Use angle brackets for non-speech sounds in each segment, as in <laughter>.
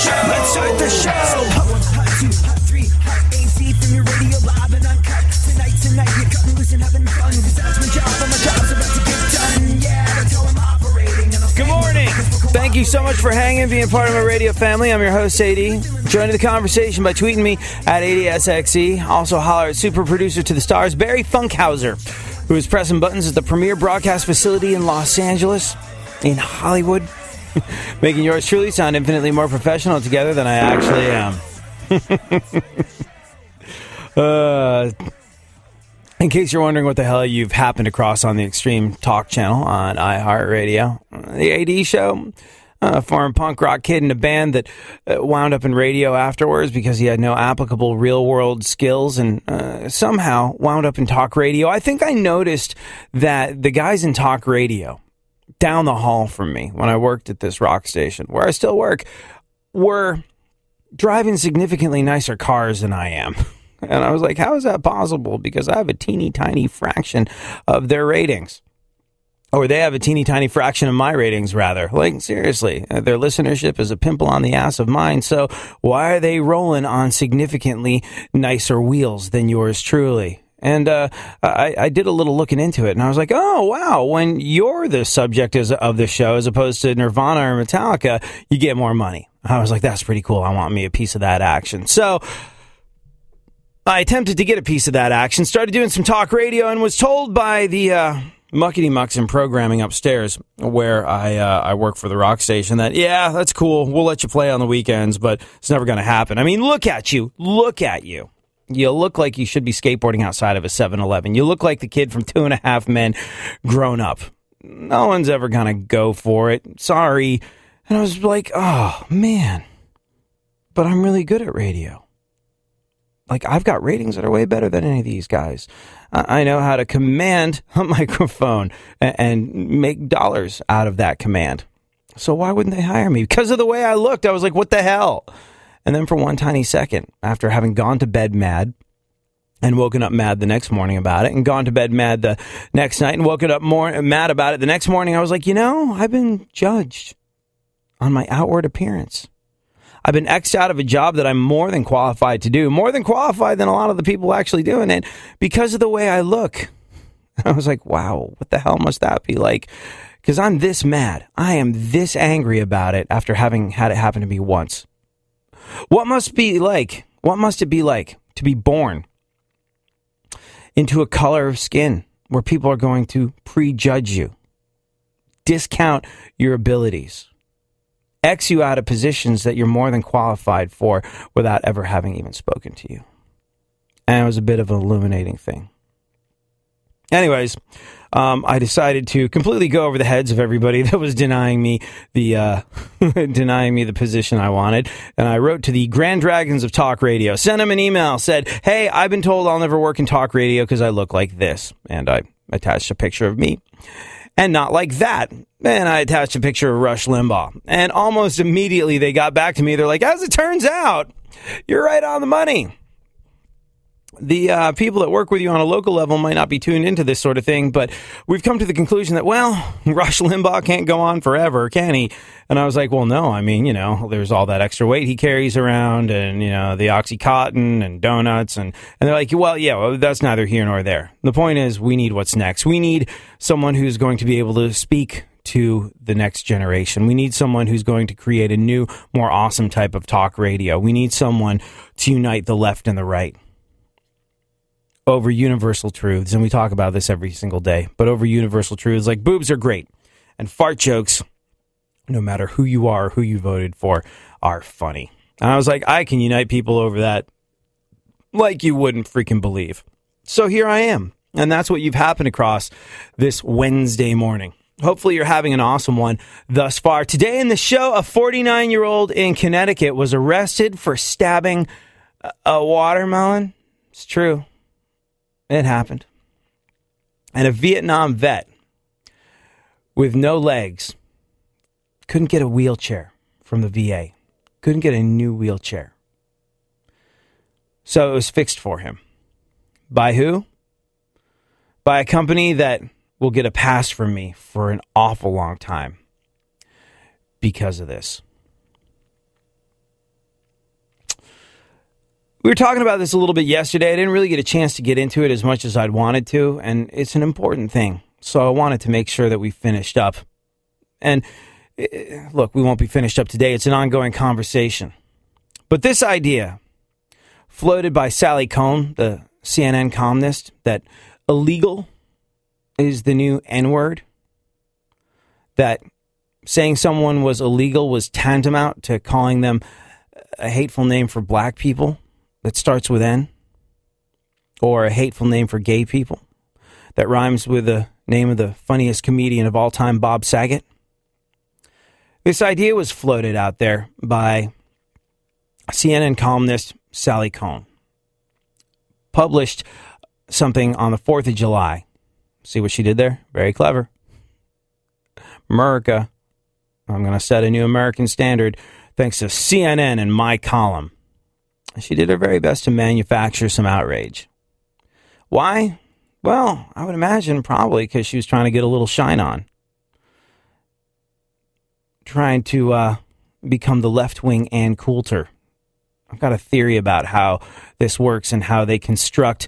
Let's start the show. AC from your radio live and uncut. Tonight, tonight, you're cutting loose and having fun. My job, and my job's about to get done. Yeah, I'm operating. Good morning. Thank you so much for hanging, being part of my radio family. I'm your host, AD. Joining the conversation by tweeting me at ADSXE. Also, holler at super producer to the stars, Barry Funkhauser, who is pressing buttons at the premier broadcast facility in Los Angeles, in Hollywood, <laughs> making yours truly sound infinitely more professional together than I actually am. <laughs> uh, in case you're wondering what the hell you've happened across on the Extreme Talk channel on iHeartRadio, the AD show, a former punk rock kid in a band that uh, wound up in radio afterwards because he had no applicable real world skills and uh, somehow wound up in talk radio. I think I noticed that the guys in talk radio down the hall from me when I worked at this rock station, where I still work, were driving significantly nicer cars than I am. <laughs> And I was like, how is that possible? Because I have a teeny tiny fraction of their ratings. Or they have a teeny tiny fraction of my ratings, rather. Like, seriously, uh, their listenership is a pimple on the ass of mine. So why are they rolling on significantly nicer wheels than yours truly? And uh, I, I did a little looking into it, and I was like, "Oh wow! When you're the subject is- of the show, as opposed to Nirvana or Metallica, you get more money." I was like, "That's pretty cool. I want me a piece of that action." So I attempted to get a piece of that action, started doing some talk radio, and was told by the uh, muckety mucks in programming upstairs, where I uh, I work for the rock station, that yeah, that's cool. We'll let you play on the weekends, but it's never going to happen. I mean, look at you, look at you. You look like you should be skateboarding outside of a 7-Eleven. You look like the kid from <laughs> Two and a Half Men, grown up. No one's ever going to go for it. Sorry. And I was like, oh man, but I'm really good at radio like I've got ratings that are way better than any of these guys. I know how to command <laughs> a microphone and make dollars out of that command. So why wouldn't they hire me? Because of the way I looked, I was like, what the hell? And then for one tiny second, after having gone to bed mad and woken up mad the next morning about it and gone to bed mad the next night and woken up more mad about it the next morning, I was like, you know, I've been judged on my outward appearance. I've been X'd out of a job that I'm more than qualified to do, more than qualified than a lot of the people actually doing it because of the way I look. <laughs> I was like, wow, what the hell must that be like? Because I'm this mad. I am this angry about it after having had it happen to me once. What must be like? What must it be like to be born into a color of skin where people are going to prejudge you, discount your abilities? X you out of positions that you're more than qualified for without ever having even spoken to you. And it was a bit of an illuminating thing. Anyways, um, I decided to completely go over the heads of everybody <laughs> that was denying me the uh, <laughs> denying me the position I wanted, and I wrote to the Grand Dragons of Talk Radio, sent them an email, said, "Hey, I've been told I'll never work in talk radio because I look like this," and I attached a picture of me and not like that. And I attached a picture of Rush Limbaugh. And almost immediately they got back to me. They're like, as it turns out, you're right on the money. The uh, people that work with you on a local level might not be tuned into this sort of thing, but we've come to the conclusion that, well, <laughs> Rush Limbaugh can't go on forever, can he? And I was like, well, no. I mean, you know, there's all that extra weight he carries around and, you know, the Oxycontin and donuts. And, and they're like, well, yeah, well, that's neither here nor there. The point is, we need what's next. We need someone who's going to be able to speak to the next generation. We need someone who's going to create a new, more awesome type of talk radio. We need someone to unite the left and the right over universal truths. And we talk about this every single day, but over universal truths like boobs are great and fart jokes, no matter who you are, who you voted for, are funny. And I was like, I can unite people over that like you wouldn't freaking believe. So here I am. And that's what you've happened across this Wednesday morning. Hopefully, you're having an awesome one thus far. Today in the show, a 49 year old in Connecticut was arrested for stabbing a watermelon. It's true. It happened. And a Vietnam vet with no legs couldn't get a wheelchair from the VA, couldn't get a new wheelchair. So it was fixed for him. By who? By a company that will get a pass from me for an awful long time because of this. We were talking about this a little bit yesterday. I didn't really get a chance to get into it as much as I'd wanted to, and it's an important thing. So I wanted to make sure that we finished up. And eh, look, we won't be finished up today. It's an ongoing conversation. But this idea, floated by Sally Kohn, the CNN columnist, that illegal is the new N word, that saying someone was illegal was tantamount to calling them a hateful name for black people that starts with N, or a hateful name for gay people that rhymes with the name of the funniest comedian of all time, Bob Saget. This idea was floated out there by CNN columnist Sally Kohn. Published something on the 4th of July. See what she did there? Very clever. America. I'm going to set a new American standard thanks to CNN and my column. She did her very best to manufacture some outrage. Why? Well, I would imagine probably because she was trying to get a little shine on. Trying to uh, become the left wing Ann Coulter. I've got a theory about how this works and how they construct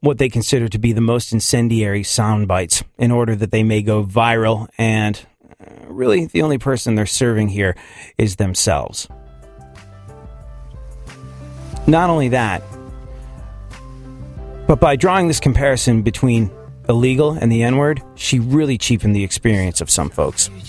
what they consider to be the most incendiary sound bites in order that they may go viral. And uh, really, the only person they're serving here is themselves. Not only that, but by drawing this comparison between illegal and the N word, she really cheapened the experience of some folks. Back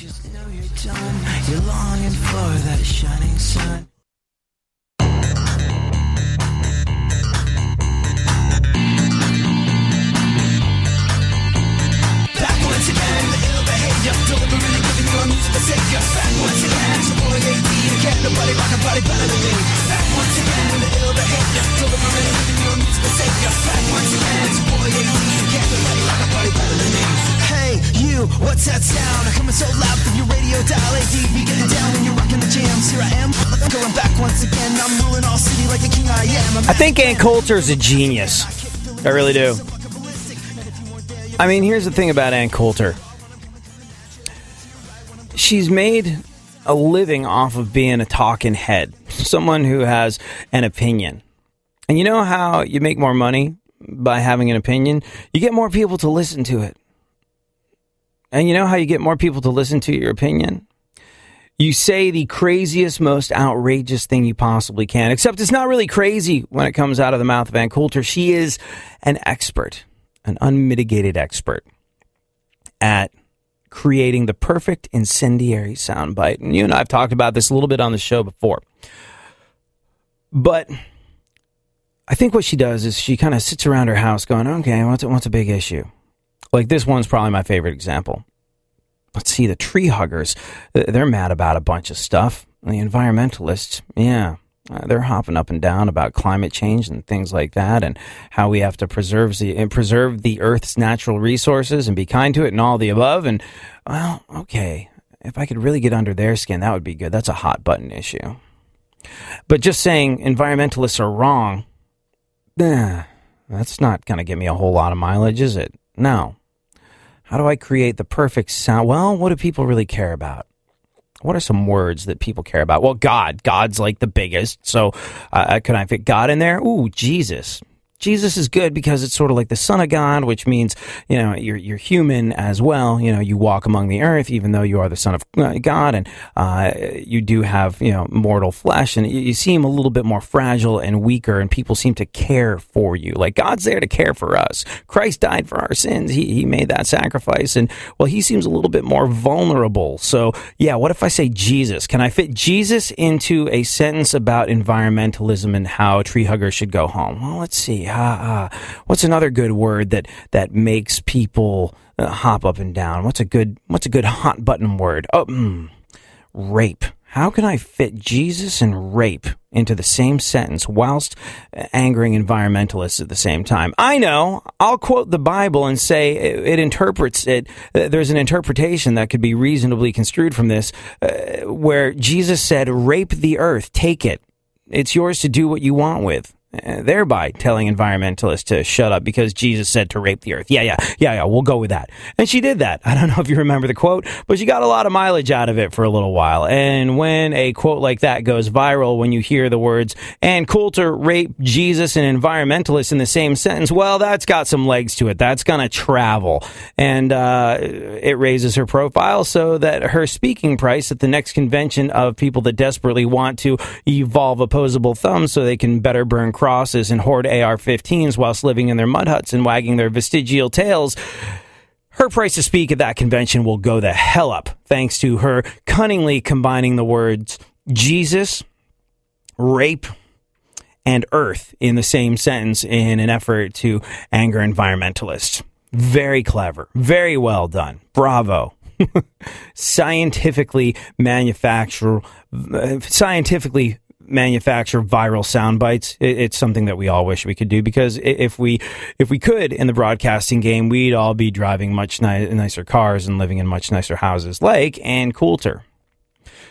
once again, what's that sound? I'm Coming so loud from your radio dial AD, be getting down when you're rocking the jams. Here I am, going back once again. I'm ruling all city like the king. I'm I think Ann Coulter is a genius. I really do. I mean, here's the thing about Ann Coulter. She's made a living off of being a talking head, someone who has an opinion. And you know how you make more money by having an opinion? You get more people to listen to it. And you know how you get more people to listen to your opinion? You say the craziest, most outrageous thing you possibly can, except it's not really crazy when it comes out of the mouth of Ann Coulter. She is an expert, an unmitigated expert at creating the perfect incendiary soundbite. And you and I have talked about this a little bit on the show before. But I think what she does is she kind of sits around her house going, okay, what's a, what's a big issue? Like this one's probably my favorite example. Let's see, the tree huggers, they're mad about a bunch of stuff. The environmentalists, yeah, uh, they're hopping up and down about climate change and things like that, and how we have to preserve the and preserve the Earth's natural resources and be kind to it, and all the above. And well, okay, if I could really get under their skin, that would be good. That's a hot button issue. But just saying environmentalists are wrong, eh, That's not going to give me a whole lot of mileage, is it? No. How do I create the perfect sound? Well, what do people really care about? What are some words that people care about? Well, God. God's like the biggest. So, uh, can I fit God in there? Ooh, Jesus. Jesus is good because it's sort of like the son of God, which means, you know, you're, you're human as well. You know, you walk among the earth, even though you are the son of uh, God and, uh, you do have, you know, mortal flesh and you seem a little bit more fragile and weaker and people seem to care for you. Like God's there to care for us. Christ died for our sins. He, he made that sacrifice and, well, he seems a little bit more vulnerable. So, yeah, what if I say Jesus? Can I fit Jesus into a sentence about environmentalism and how tree huggers should go home? Well, let's see uh, what's another good word that that makes people uh, hop up and down? What's a good what's a good hot button word? Oh, mm, rape. How can I fit Jesus and rape into the same sentence whilst angering environmentalists at the same time? I know. I'll quote the Bible and say it, it interprets it. Uh, there's an interpretation that could be reasonably construed from this, uh, where Jesus said, "Rape the earth, take it. It's yours to do what you want with." Uh, thereby telling environmentalists to shut up because Jesus said to rape the earth. Yeah, yeah, yeah, yeah, we'll go with that. And she did that. <laughs> I don't know if you remember the quote, but she got a lot of mileage out of it for a little while. And when a quote like that goes viral, when you hear the words, Ann Coulter rape Jesus and environmentalists in the same sentence, well, that's got some legs to it. That's going to travel. And uh, it raises her profile so that her speaking price at the next convention of people that desperately want to evolve opposable thumbs so they can better burn crosses and hoard AR 15s whilst living in their mud huts and wagging their vestigial tails. Her price to speak at that convention will go the hell up thanks to her cunningly combining the words Jesus, rape, and earth in the same sentence in an effort to anger environmentalists. Very clever. Very well done. Bravo. <laughs> scientifically manufacture, uh, scientifically manufacture viral sound bites. it's something that we all wish we could do because if we if we could in the broadcasting game, we'd all be driving much ni- nicer cars and living in much nicer houses, like Ann Coulter.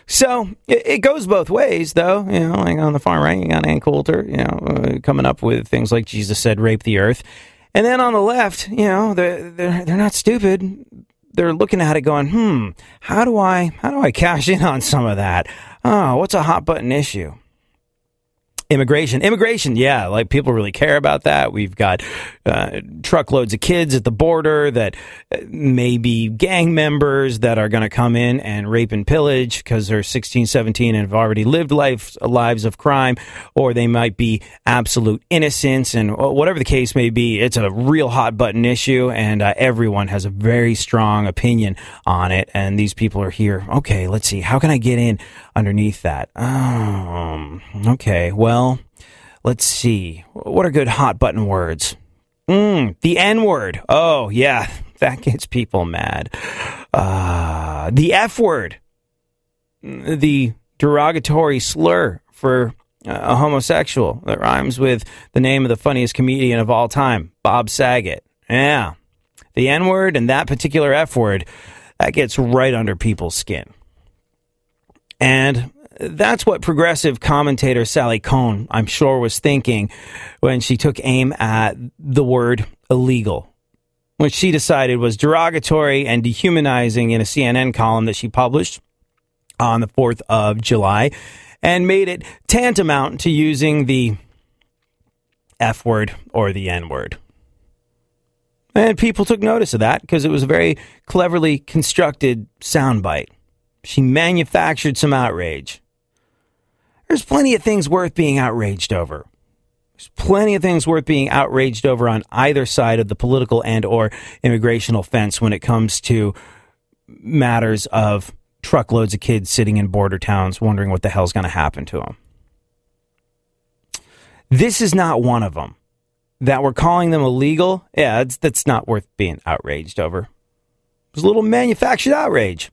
So it, it, goes both ways, though. You know, like on the far right, you got Ann Coulter, you know, uh, coming up with things like Jesus said, "Rape the earth," and then on the left, you know, they're they're, they're not stupid. They're looking at it, going, "Hmm, how do I how do I cash in on some of that? Oh, what's a hot button issue?" Immigration, immigration, yeah, like people really care about that. We've got uh, truckloads of kids at the border that uh, may be gang members that are going to come in and rape and pillage because they're 16, 17 and have already lived life, lives of crime, or they might be absolute innocents. And whatever the case may be, it's a real hot button issue, and uh, everyone has a very strong opinion on it. And these people are here. Okay, let's see. How can I get in underneath that? Um, okay, well, let's see. What are good hot button words? Mm, the N word. Oh, yeah, <laughs> that gets people mad. Uh, the F word. The derogatory slur for a homosexual that rhymes with the name of the funniest comedian of all time, Bob Saget. Yeah. The N word and that particular F word, that gets right under people's skin. And that's what progressive commentator Sally Kohn, I'm sure, was thinking when she took aim at the word illegal, which she decided was derogatory and dehumanizing in a CNN column that she published on the 4th of July and made it tantamount to using the F word or the N word. And people took notice of that because it was a very cleverly constructed soundbite. She manufactured some outrage. There's plenty of things worth being outraged over. There's plenty of things worth being outraged over on either side of the political and or immigrational fence when it comes to matters of truckloads of kids sitting in border towns wondering what the hell's going to happen to them. This is not one of them. That we're calling them illegal, yeah, that's not worth being outraged over. It's a little manufactured outrage.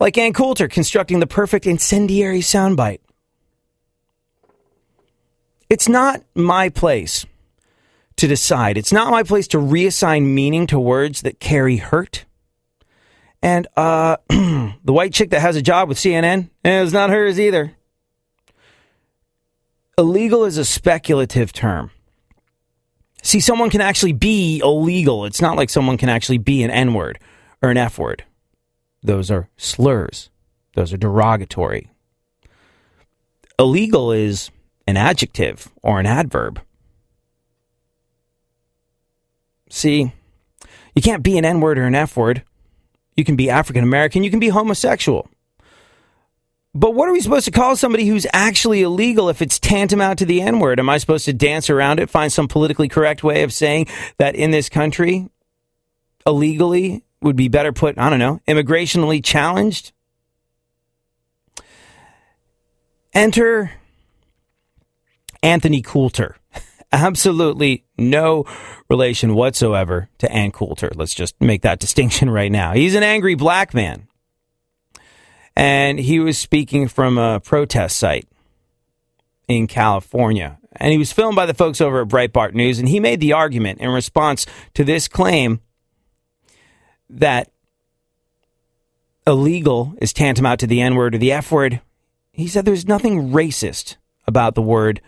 Like Ann Coulter constructing the perfect incendiary soundbite. It's not my place to decide. It's not my place to reassign meaning to words that carry hurt. And uh, <clears throat> the white chick that has a job with CNN, it's not hers either. Illegal is a speculative term. See, someone can actually be illegal. It's not like someone can actually be an N word or an F word. Those are slurs, those are derogatory. Illegal is an adjective or an adverb. See, you can't be an N word or an F word. You can be African American, you can be homosexual. But what are we supposed to call somebody who's actually illegal if it's tantamount to the N word? Am I supposed to dance around it, find some politically correct way of saying that in this country, illegally would be better put, I don't know, immigrationally challenged? Enter Anthony Coulter. <laughs> Absolutely no relation whatsoever to Ann Coulter. Let's just make that <laughs> distinction right now. He's an angry black man. And he was speaking from a protest site in California. And he was filmed by the folks over at Breitbart News. And he made the argument in response to this claim that illegal is tantamount to the N word or the F word. He said there's nothing racist about the word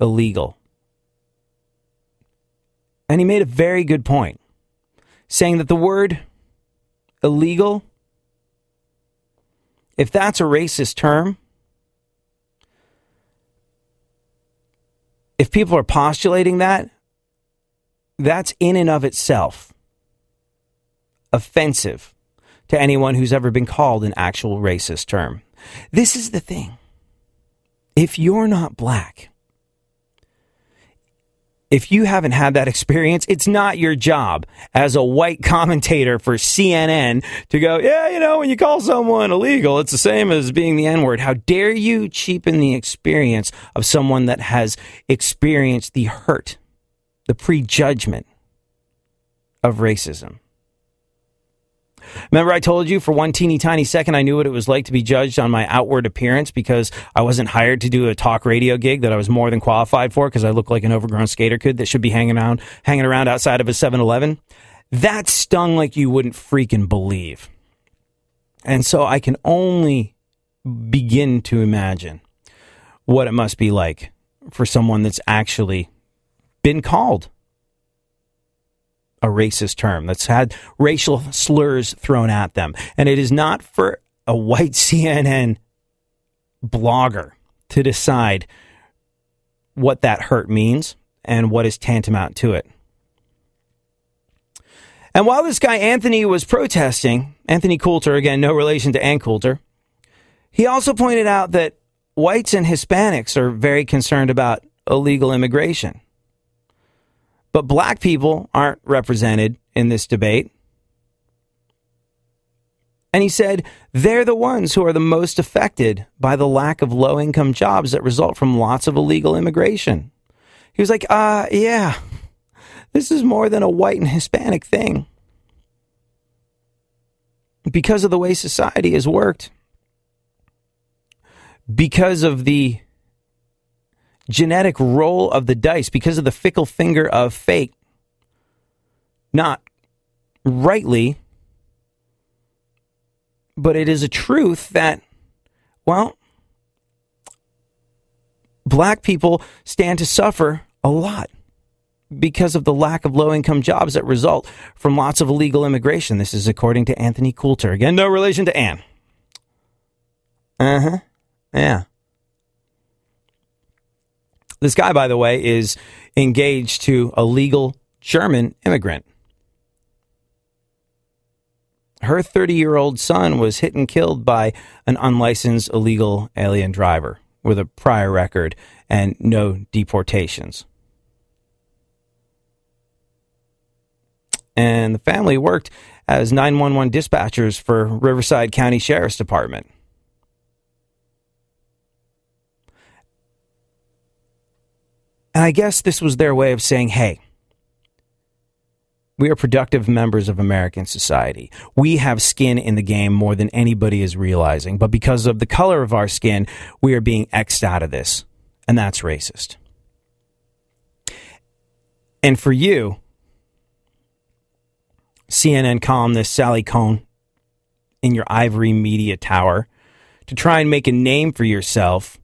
illegal. And he made a very good point, saying that the word illegal, if that's a racist term, if people are postulating that, that's in and of itself offensive to anyone who's ever been called an actual racist term. This is the thing. If you're not black, if you haven't had that experience, it's not your job as a white commentator for CNN to go, yeah, you know, when you call someone illegal, it's the same as being the N word. How dare you cheapen the experience of someone that has experienced the hurt, the prejudgment of racism? Remember, I told you for one teeny tiny second, I knew what it was like to be judged on my outward appearance because I wasn't hired to do a talk radio gig that I was more than qualified for because I look like an overgrown skater kid that should be hanging around, hanging around outside of a 7 Eleven. That stung like you wouldn't freaking believe. And so I can only begin to imagine what it must be like for someone that's actually been called a racist term that's had racial slurs thrown at them. And it is not for a white <laughs> CNN blogger to decide what that hurt means and what is tantamount to it. And while this guy Anthony was protesting, Anthony Coulter, again, no relation to Ann Coulter, he also pointed out that whites and Hispanics are very concerned about illegal immigration. But black people aren't represented in this debate. And he said they're the ones who are the most affected by the lack of low income jobs that result from lots of illegal immigration. He was like, uh, yeah, this is more than a white and Hispanic thing. Because of the way society has worked, because of the genetic roll of the dice because of the fickle finger of fate. Not rightly, but it is a truth that, well, black people stand to suffer a lot because of the lack of low income jobs that result from lots of illegal immigration. This is according to Anthony Coulter. Again, no relation to Ann. Uh huh. Yeah. This guy, by the way, is engaged to a legal German immigrant. Her 30 year old son was hit and killed by an unlicensed illegal alien driver with a prior record and no deportations. And the family worked as 911 dispatchers for Riverside County Sheriff's Department. And I guess this was their way of saying, hey, we are productive members of American society. We have skin in the game more than anybody is realizing. But because of the color of our skin, we are being X'd out of this. And that's racist. And for you, CNN columnist Sally Kohn in your ivory media tower, to try and make a name for yourself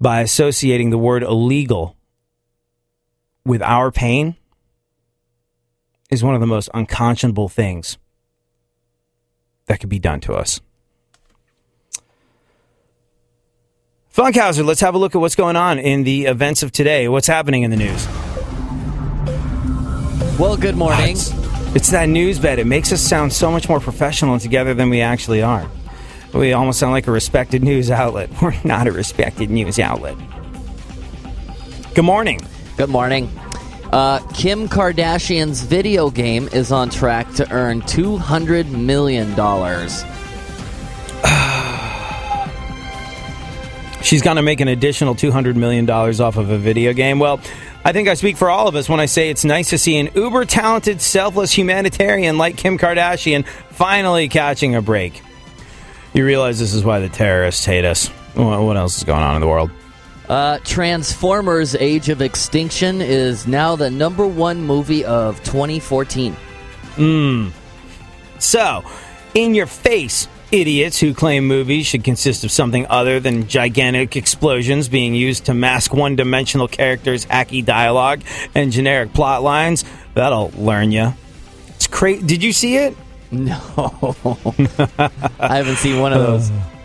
by associating the word illegal with our pain, is one of the most unconscionable things that could be done to us. Funkhauser, let's have a look at what's going on in the events of today. What's happening in the news? Well, good morning. It's, it's that news bed. It makes us sound so much more professional and together than we actually are. We almost sound like a respected news outlet. <laughs> We're not a respected news outlet. Good morning. Good morning. Uh, Kim Kardashian's video game is on track to earn $200 million. <sighs> She's going to make an additional $200 million off of a video game. Well, I think I speak for all of us when I say it's nice to see an uber talented, selfless humanitarian like Kim Kardashian finally catching a break. You realize this is why the terrorists hate us. What else is going on in the world? Uh, Transformers Age of Extinction is now the number one movie of 2014. Mmm. So, in your face, idiots who claim movies should consist of something other than gigantic explosions being used to mask one dimensional characters' hacky dialogue and generic plot lines. That'll learn you. It's crazy. Did you see it? <laughs> No. <laughs> I haven't seen one of those. <sighs>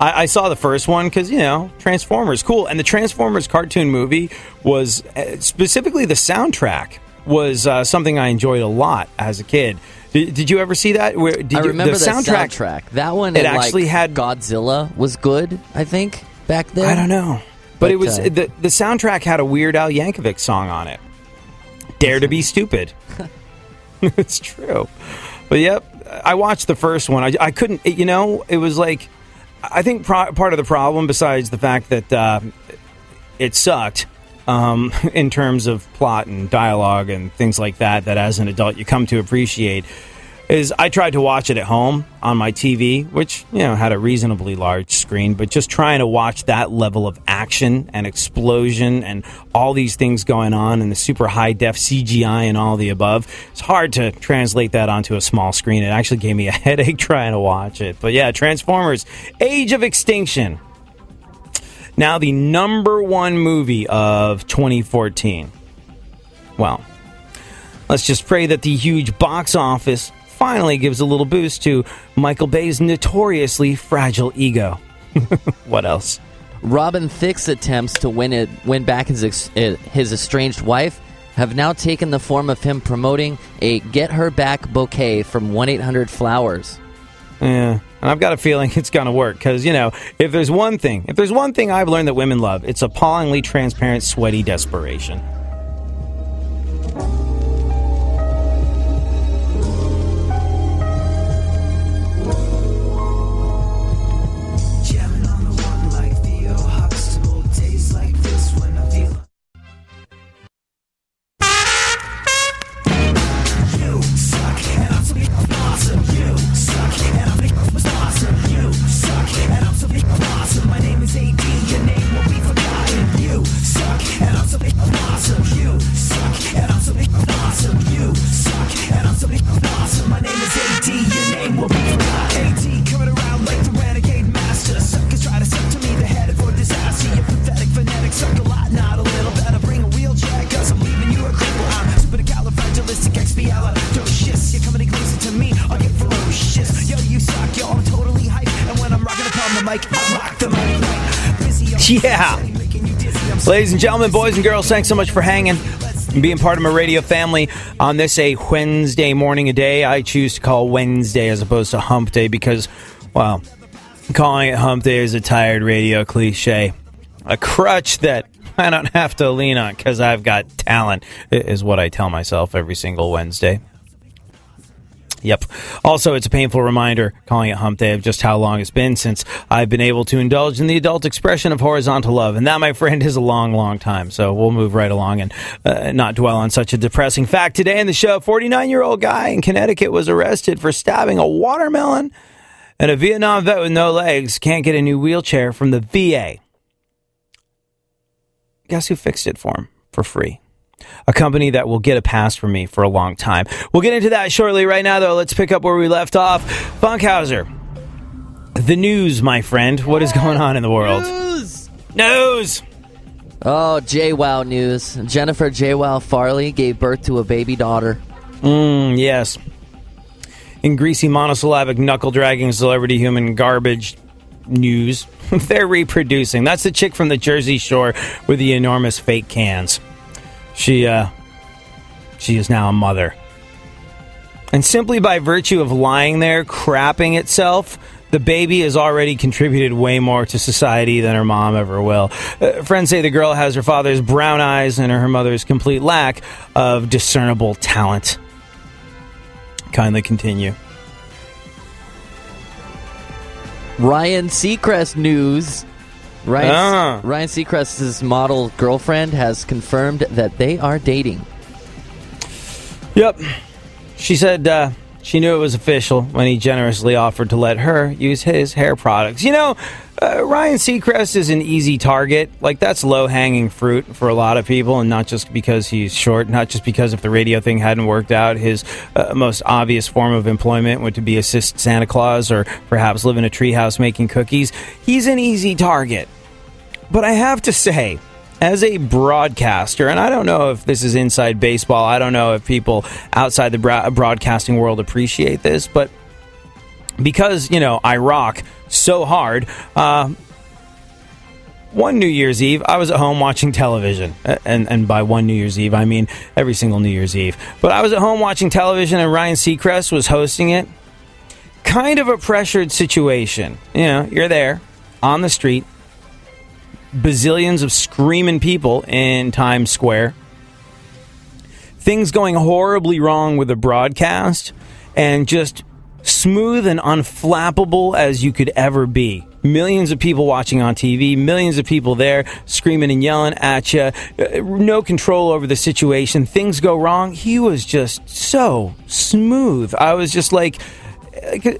I, I saw the first one because, you know, Transformers, cool. And the Transformers cartoon movie was uh, specifically the soundtrack was uh, something I enjoyed a lot as a kid. Did, did you ever see that? Where, did I you- remember the the soundtrack. soundtrack. That one, It and, like, actually had- Godzilla was good. I think back then. I don't know. But, But, it was uh, the the soundtrack had a Weird Al Yankovic song on it. Dare to be stupid. <laughs> it's true. But yep, I watched the first one. I, I couldn't. You know, it was like I think pro- part of the problem, besides the fact that uh, it sucked um, <laughs> in terms of plot and dialogue and things like that, that as an adult you come to appreciate. Is I tried to watch it at home on my TV, which you know had a reasonably large screen, but just trying to watch that level of action and explosion and all these things going on and the super high def CGI and all the above, it's hard to translate that onto a small screen. It actually gave me a <laughs> headache trying to watch it. But yeah, Transformers: Age of Extinction now the number one movie of 2014. Well, let's just pray that the huge box office finally gives a little boost to Michael Bay's notoriously fragile ego. <laughs> what else? Robin Thicke's attempts to win it, win back his ex, eh, his estranged wife, have now taken the form of him promoting a "Get Her Back" bouquet from one eight hundred Flowers. Yeah, and I've got a feeling <laughs> it's going to work because you know, if there's one thing, if there's one thing I've learned that women love, it's appallingly transparent, sweaty desperation. Gentlemen, boys and girls, thanks so much for hanging and being part of my radio family on this a Wednesday morning, a day I choose to call Wednesday as opposed to Hump Day because, well, calling it Hump Day is a tired radio cliche, a crutch that I don't have to lean on because I've got talent, is what I tell myself every single Wednesday. Yep. Also, it's a painful reminder, calling it hump day, of just how long it's been since I've been able to indulge in the adult expression of horizontal love. And that, my friend, is a long, long time. So we'll move right along and uh, not dwell on such a depressing fact. Today in the show, 49 year old guy in Connecticut was arrested for stabbing a watermelon, and a Vietnam vet with no legs can't get a new wheelchair from the VA. Guess who fixed it for him for free? A company that will get a pass from me for a long time. We'll get into that shortly. Right now, though, let's pick up where we left off. Funkhauser, the news, my friend. What is going on in the world? News! News. Oh, JWoww news. Jennifer JWoww Farley gave birth to a baby daughter. Mm, yes. In greasy monosyllabic knuckle dragging celebrity human garbage news, <laughs> they're reproducing. That's the chick from the Jersey Shore with the enormous fake cans. She, uh, she is now a mother. And simply by virtue of lying there, crapping itself, the baby has already contributed way more to society than her mom ever will. Uh, friends say the girl has her father's brown eyes and her mother's complete lack of discernible talent. Kindly continue. Ryan Seacrest news. Ryan, Ah. Ryan Seacrest's model girlfriend has confirmed that they are dating. Yep. She said uh, she knew it was official when he generously offered to let her use his hair products. You know, uh, Ryan Seacrest is an easy target. Like, that's low hanging fruit for a lot of people, and not just because he's short, not just because if the radio thing hadn't worked out, his uh, most obvious form of employment would to be assist Santa Claus or perhaps live in a treehouse making cookies. He's an easy target. But I have to say, as a broadcaster, and I don't know if this is inside baseball, I don't know if people outside the broadcasting world appreciate this, but because, you know, I rock so hard, uh, one New Year's Eve, I was at home watching television. And, and by one New Year's Eve, I mean every single New Year's Eve. But I was at home watching television, and Ryan Seacrest was hosting it. Kind of a pressured situation. You know, you're there on the street, bazillions of screaming people in Times Square. Things going horribly wrong with the broadcast, and just smooth and unflappable as you could ever be. Millions of people watching on TV, millions of people there screaming and yelling at you, no control over the situation. Things go wrong. He was just so smooth. I was just like,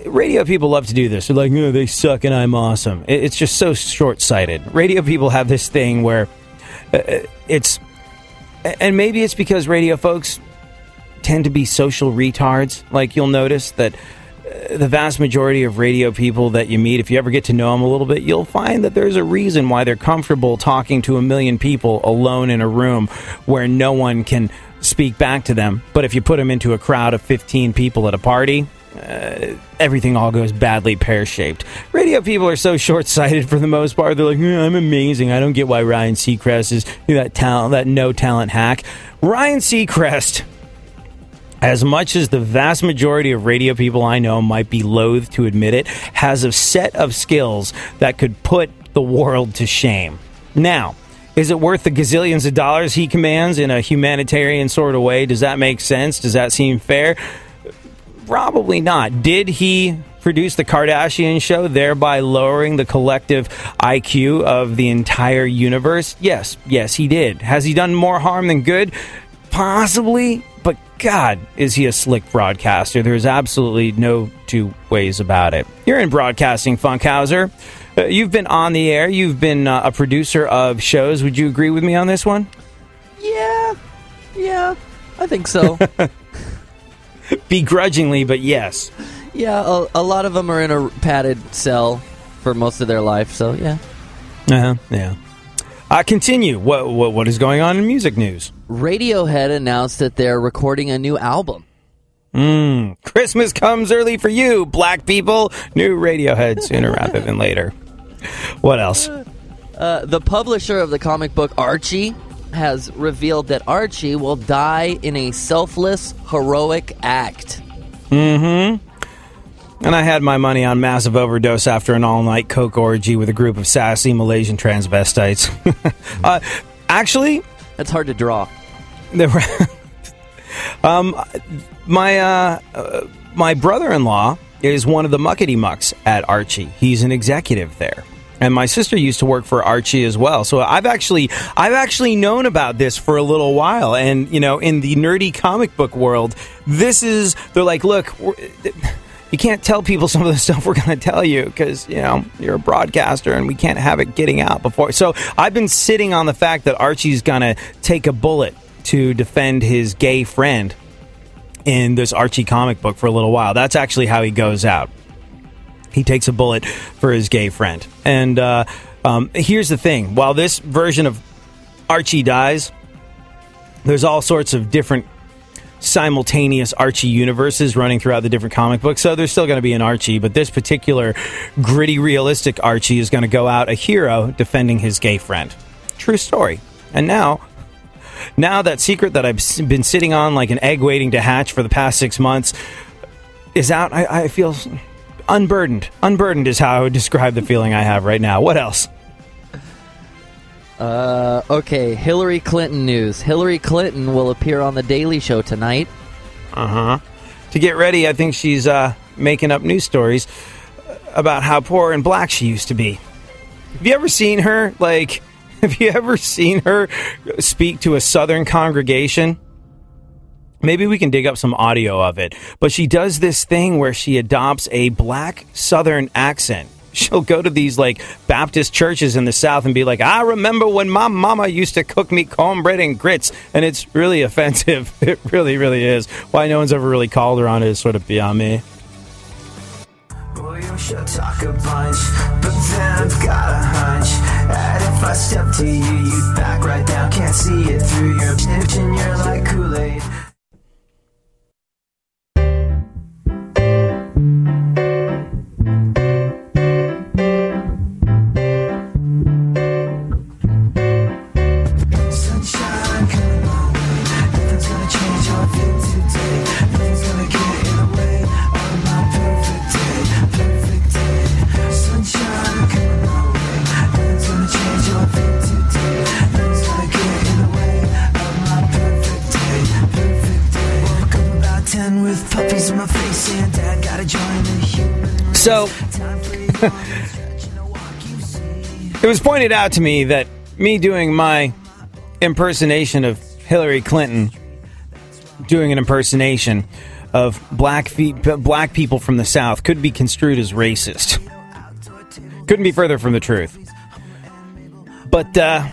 radio people love to do this. They're like, no, they suck and I'm awesome. It's just so short sighted. Radio people have this thing where uh, it's, and maybe it's because radio folks tend to be social retards. Like you'll notice that uh, the vast majority of radio people that you meet, if you ever get to know them a little bit, you'll find that there's a reason why they're comfortable talking to a million people alone in a room where no one can speak back to them. But if you put them into a crowd of 15 people at a party, uh, everything all goes badly pear shaped. Radio people are so short sighted for the most part. They're like, "Yeah, I'm amazing. I don't get why Ryan Seacrest is that talent, that no talent hack. Ryan Seacrest as much as the vast majority of radio people I know might be loath to admit it, has a set of skills that could put the world to shame. Now, is it worth the gazillions of dollars he commands in a humanitarian sort of way? Does that make sense? Does that seem fair? Probably not. Did he produce the Kardashian show, thereby lowering the collective IQ of the entire universe? Yes, yes, he did. Has he done more harm than good? Possibly, God, is he a slick broadcaster? There's absolutely no two ways about it. You're in broadcasting, Funkhauser. Uh, you've been on the air. You've been uh, a producer of shows. Would you agree with me on this one? Yeah, yeah, I think so. <laughs> Begrudgingly, but yes. yeah, a, a lot of them are in a padded cell for most of their life, so yeah. Uh-huh. Yeah. Uh, continue. What, what what is going on in music news? Radiohead announced that they're recording a new album. Mm, Christmas comes early for you, black people. New Radiohead sooner <laughs> rather than later. What else? Uh, the publisher of the comic book Archie has revealed that Archie will die in a selfless, heroic act. And I had my money on massive overdose after an all-night coke orgy with a group of sassy Malaysian transvestites. <laughs> uh, actually, That's hard to draw. there were <laughs> um my uh, uh my brother-in-law is one of the muckety mucks at Archie. He's an executive there. And my sister used to work for Archie as well. So I've actually I've actually known about this for a little while and you know in the nerdy comic book world this is they're like look you can't tell people some of the <laughs> stuff we're going to tell you because you know you're a broadcaster and we can't have it getting out before. So I've been sitting on the fact that Archie's going to take a bullet to defend his gay friend in this Archie comic book for a little while. That's actually how he goes out. He takes a bullet for his gay friend. And uh, um, here's the thing: while this version of Archie dies, there's all sorts of different simultaneous Archie universes running throughout the different comic books. So there's still going to be an Archie, but this particular gritty, realistic Archie is going to go out a hero defending his gay friend. True story. And now, now that secret that I've been sitting on like an egg waiting to hatch for the past six months is out. I, I feel unburdened. Unburdened is how I would describe the feeling I have right now. What else? Uh, okay, Hillary Clinton news. Hillary Clinton will appear on The Daily Show tonight. Uh huh. To get ready, I think she's uh, making up news stories about how poor and black she used to be. Have you ever seen her? Like, <laughs> have you ever seen her speak to a Southern congregation? Maybe we can dig up some audio of it. But she does this thing where she adopts a black Southern accent. She'll go to these like Baptist churches in the South and be like, I remember when my mama used to cook me cornbread and grits. And it's really <laughs> offensive. It really, really is. Why no one's ever really called her on it is sort of beyond me. Boy, you talk a bunch, but then I've got a hunch if I step to you, you'd back right down. Can't see it through your and you're like Kool Aid. <laughs> It was pointed out to me that me doing my impersonation of Hillary Clinton, doing an impersonation of black black people from the South, could be construed as racist. Couldn't be further from the truth. But uh,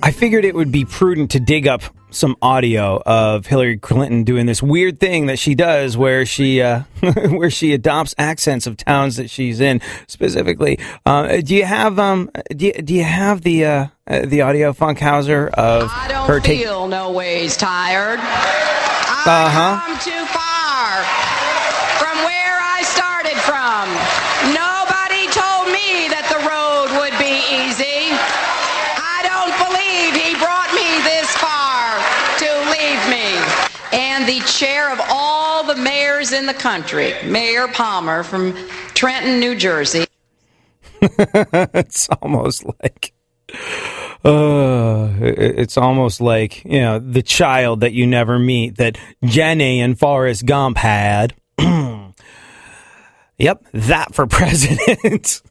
I figured it would be prudent to dig up some audio of Hillary Clinton doing this weird thing that she does, where she uh, <laughs> where she adopts accents of towns that she's in. Specifically, uh, do you have um do you, do you have the uh, uh, the audio Funkhauser of I don't her feel no ways tired. Uh-huh. I've come too far from where I started from. Nobody told me that the road would be easy. I don't believe he brought me this far to leave me. And the chair of all the mayors in the country, Mayor Palmer from Trenton, New Jersey. <laughs> it's almost like uh it's almost like you know the child that you never meet that jenny and forrest gump had <clears throat> yep that for <laughs> president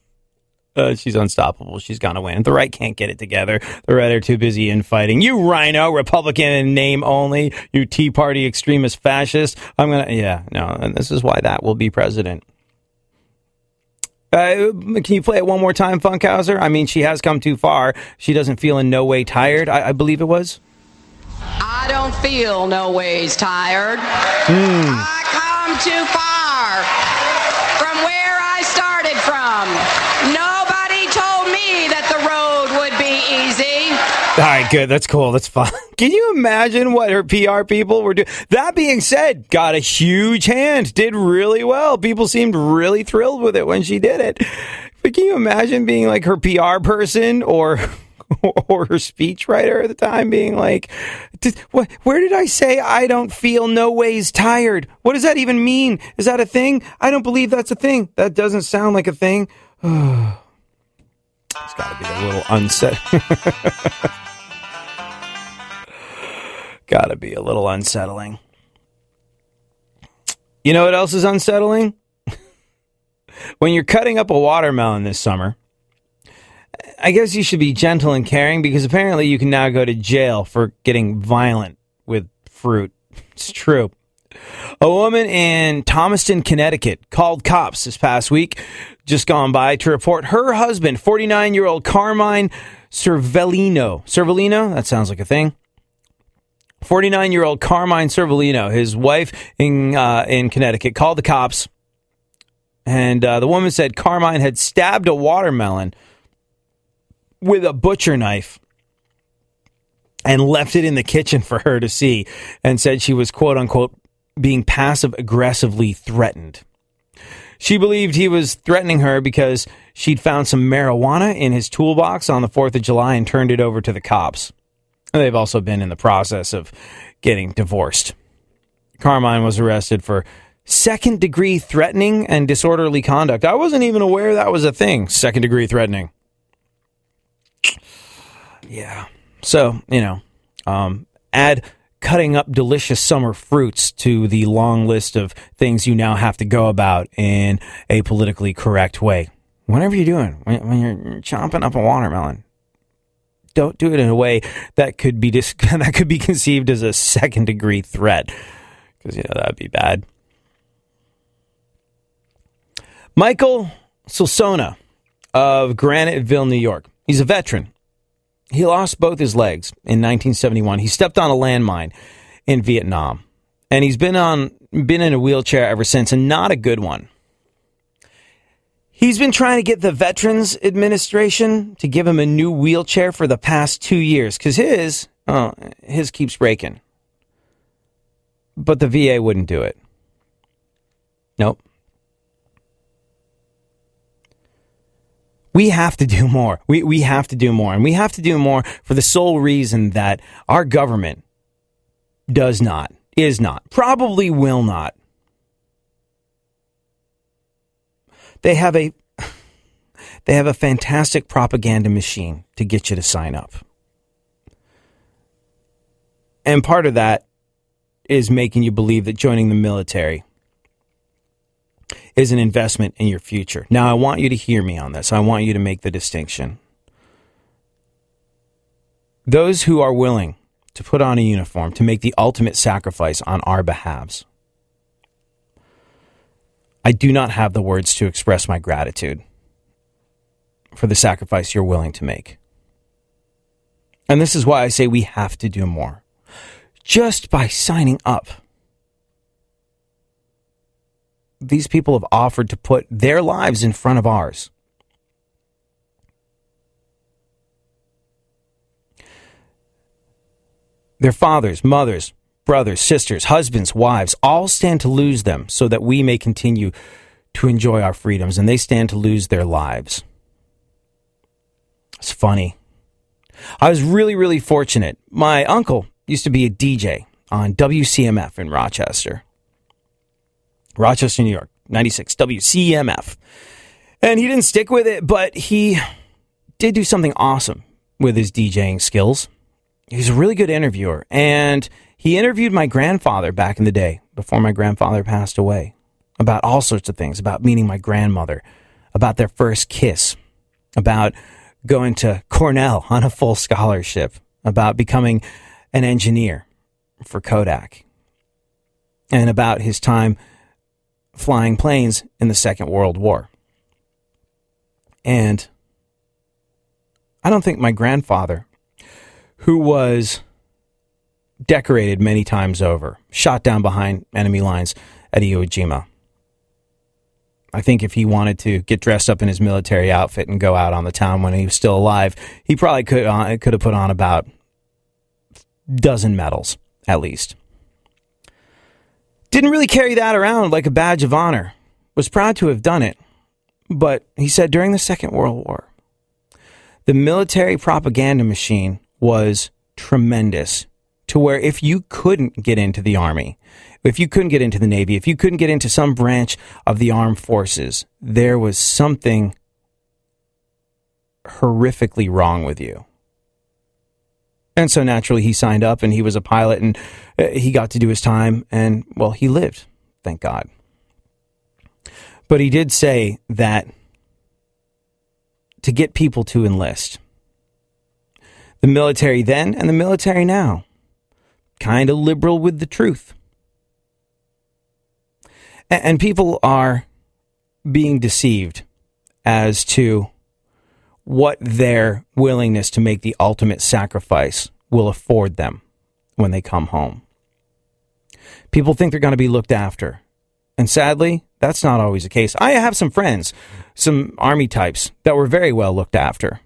Uh, she's unstoppable. She's gonna win. The right can't get it together. The right are too busy infighting. You RINO, Republican in name only. You Tea Party extremist fascist. I'm gonna, yeah, no, and this is why that will be president. Uh, can you play it one more time, Funkhauser? I mean, she has come too far. She doesn't feel in no way tired. I, I believe it was. I don't feel no ways tired. I come too far from where I started from. Nobody told me that the road would be easy. All right, good. That's cool. That's fine. <laughs> Can you imagine what her PR people were doing? That being said, got a huge hand. Did really well. People seemed really thrilled with it when she did it. But can you imagine being like her PR person or <laughs> or her speechwriter at the time being like, what, where did I say I don't feel no ways tired? What does that even mean? Is that a thing? I don't believe that's a thing. That doesn't sound like a thing. <sighs> it's got to be a little unset. <laughs> Gotta be a little unsettling. You know what else is unsettling? <laughs> when you're cutting up a watermelon this summer, I guess you should be gentle and caring because apparently you can now go to jail for getting violent with fruit. It's true. A woman in Thomaston, Connecticut called cops this past week, just gone by, to report her husband, 49 year old Carmine Cervellino. Cervellino? That sounds like a thing. 49 year old Carmine Cervellino, his wife in, uh, in Connecticut, called the cops. And uh, the woman said Carmine had stabbed a watermelon with a butcher knife. and left it in the kitchen for her to see and said she was quote unquote being passive aggressively threatened. She believed he was threatening her because she'd found some marijuana in his toolbox on the 4th of July and turned it over to the cops. They've also been in the process of getting divorced. Carmine was arrested for second degree threatening and disorderly conduct. I wasn't even aware that was a thing, second degree threatening. Yeah. So, you know, um, add cutting up delicious summer fruits to the long list of things you now have to go about in a politically correct way. Whatever you're doing, when, when you're chomping up a watermelon, don't do it in a way that could be dis- <laughs> that could be conceived as a second degree threat, because you know that'd be bad. Michael Silsona of Graniteville, New York. He's a veteran he lost both his legs in 1971. He stepped on a landmine in Vietnam, and he's been on been in a wheelchair ever since, and not a good one. He's been trying to get the Veterans Administration to give him a new wheelchair for the past two years because his oh, his keeps breaking, but the VA wouldn't do it. Nope. we have to do more. We, we have to do more. And we have to do more for the sole reason that our government does not, is not, probably will not. They have a <laughs> they have a fantastic propaganda machine to get you to sign up. And part of that is making you believe that joining the military is an investment in your future. Now, I want you to hear me on this. I want you to make the distinction. Those who are willing to put on a uniform to make the ultimate sacrifice on our behalves. I do not have the words to express my gratitude for the sacrifice you're willing to make. And this is why I say we have to do more. Just by signing up these people have offered to put their lives in front of ours. Their fathers, mothers, brothers, sisters, husbands, wives all stand to lose them so that we may continue to enjoy our freedoms, and they stand to lose their lives. It's funny. I was really, really fortunate. My uncle used to be a DJ on WCMF in Rochester. Rochester, New York, 96 WCMF. And he didn't stick with it, but he did do something awesome with his DJing skills. He's a really good interviewer. And he interviewed my grandfather back in the day, before my grandfather passed away, about all sorts of things, about meeting my grandmother, about their first kiss, about going to Cornell on a full scholarship, about becoming an engineer for Kodak, and about his time flying planes in the Second World War. And I don't think my grandfather, who was decorated many times over, shot down behind enemy lines at Iwo Jima. I think if he wanted to get dressed up in his military outfit and go out on the town when he was still alive, he probably could uh, could have put on about dozen medals at least. Didn't really carry that around like a badge of honor. Was proud to have done it. But he said during the Second World War, the military propaganda machine was tremendous to where if you couldn't get into the army, if you couldn't get into the navy, if you couldn't get into some branch of the armed forces, there was something horrifically wrong with you. And so naturally, he signed up and he was a pilot and uh, he got to do his time. And well, he lived, thank God. But he did say that to get people to enlist, the military then and the military now, kind of liberal with the truth. And people are being deceived as to what their willingness to make the ultimate sacrifice will afford them when they come home. People think they're going to be looked after. And sadly, that's not always the case. I have some friends, some army types, that were very well looked after.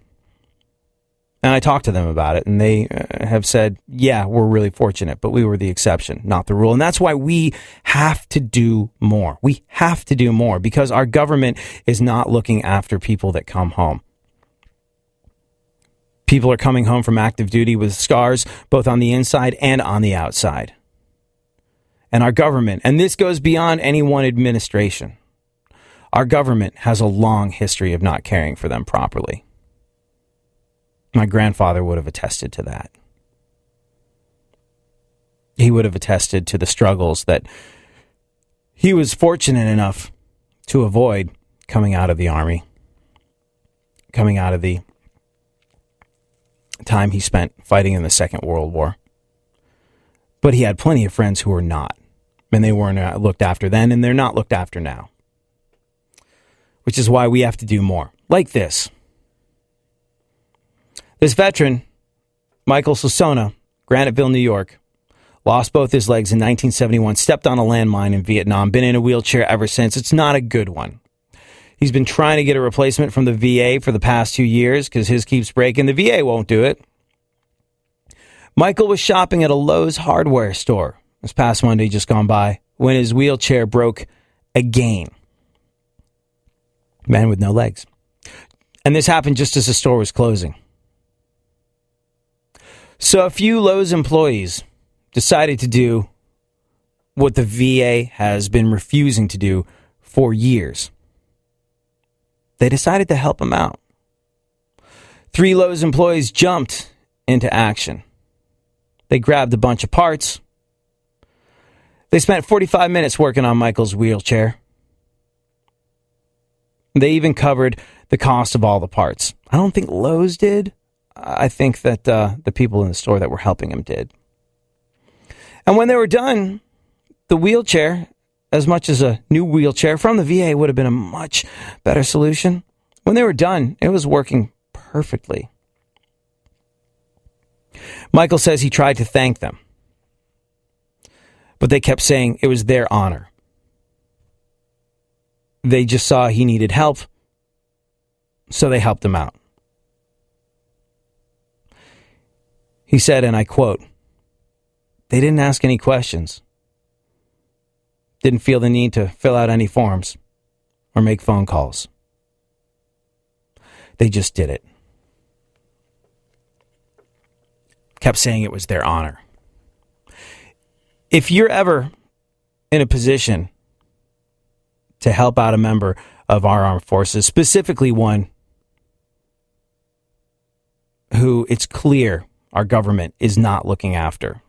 And I talked to them about it, and they uh, have said, yeah, we're really fortunate, but we were the exception, not the rule. And that's why we have to do more. We have to do more because our government is not looking after people that come home. People are coming home from active duty with scars, both on the inside and on the outside. And our government, and this goes beyond any one administration, our government has a long history of not caring for them properly. My grandfather would have attested to that. He would have attested to the struggles that he was fortunate enough to avoid coming out of the army, coming out of the time he spent fighting in the Second World War. But he had plenty of friends who were not, and they weren't uh, looked after then, and they're not looked after now. Which is why we have to do more. Like this. This veteran, Michael Sosona, Graniteville, New York, lost both his legs in 1971, stepped on a landmine in Vietnam, been in a wheelchair ever since. It's not a good one. He's been trying to get a replacement from the VA for the past two years because his keeps breaking. The VA won't do it. Michael was shopping at a Lowe's hardware store this past Monday, just gone by, when his wheelchair broke again. Man with no legs. And this happened just as the store was closing. So a few Lowe's employees decided to do what the VA has been refusing to do for years. They decided to help him out. Three Lowe's employees jumped into action. They grabbed a bunch of parts. They spent 45 minutes working on Michael's wheelchair. They even covered the cost of all the parts. I don't think Lowe's did. I think that uh, the people in the store that were helping him did. And when they were done, the wheelchair, as much as a new wheelchair from the VA would have been a much better solution, when they were done, it was working perfectly. Michael says he tried to thank them, but they kept saying it was their honor. They just saw he needed help, so they helped him out. He said, and I quote, they didn't ask any questions, didn't feel the need to fill out any forms or make phone calls. They just did it. Kept saying it was their honor. If you're ever in a position to help out a member of our armed forces, specifically one who it's clear our government is not looking after.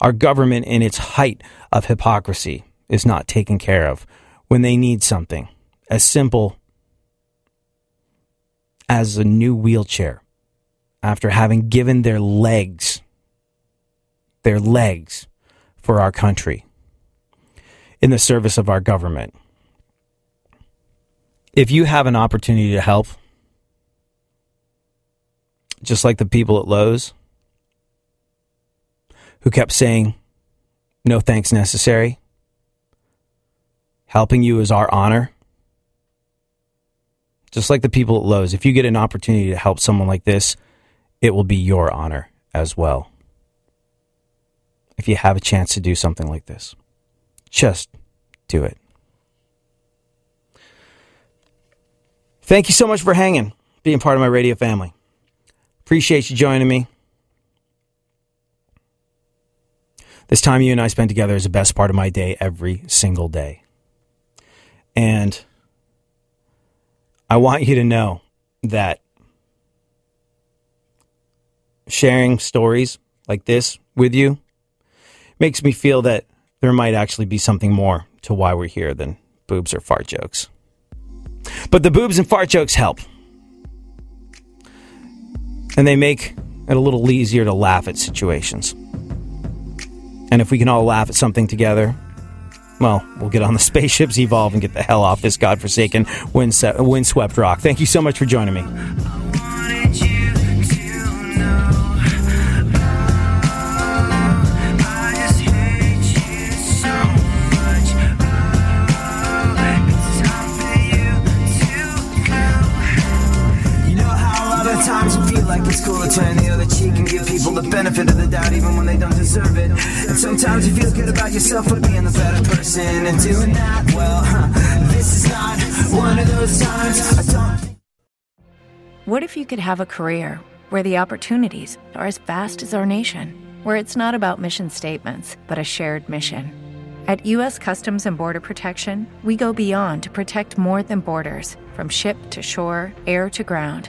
Our government, in its height of hypocrisy, is not taken care of when they need something as simple as a new wheelchair after having given their legs, their legs for our country in the service of our government. If you have an opportunity to help, just like the people at Lowe's who kept saying, no thanks necessary. Helping you is our honor. Just like the people at Lowe's, if you get an opportunity to help someone like this, it will be your honor as well. If you have a chance to do something like this, just do it. Thank you so much for hanging, being part of my radio family. Appreciate you joining me. This time you and I spend together is the best part of my day every single day. And I want you to know that sharing stories like this with you makes me feel that there might actually be something more to why we're here than boobs or fart jokes. But the boobs and fart jokes help and they make it a little easier to laugh at situations. And if we can all laugh at something together, well, we'll get on the <laughs> spaceships, evolve, and get the hell off this godforsaken windswept rock. Thank you so much for joining me. It's cool benefit of the doubt even when they don't deserve it. And sometimes you feel good about yourself for being the better person and doing that. Well, huh, this is not one of those times. What if you could have a career where the opportunities are as vast as our nation, where it's not about mission statements, but a shared mission? At U.S. Customs and Border Protection, we go beyond to protect more than borders from ship to shore, air to ground,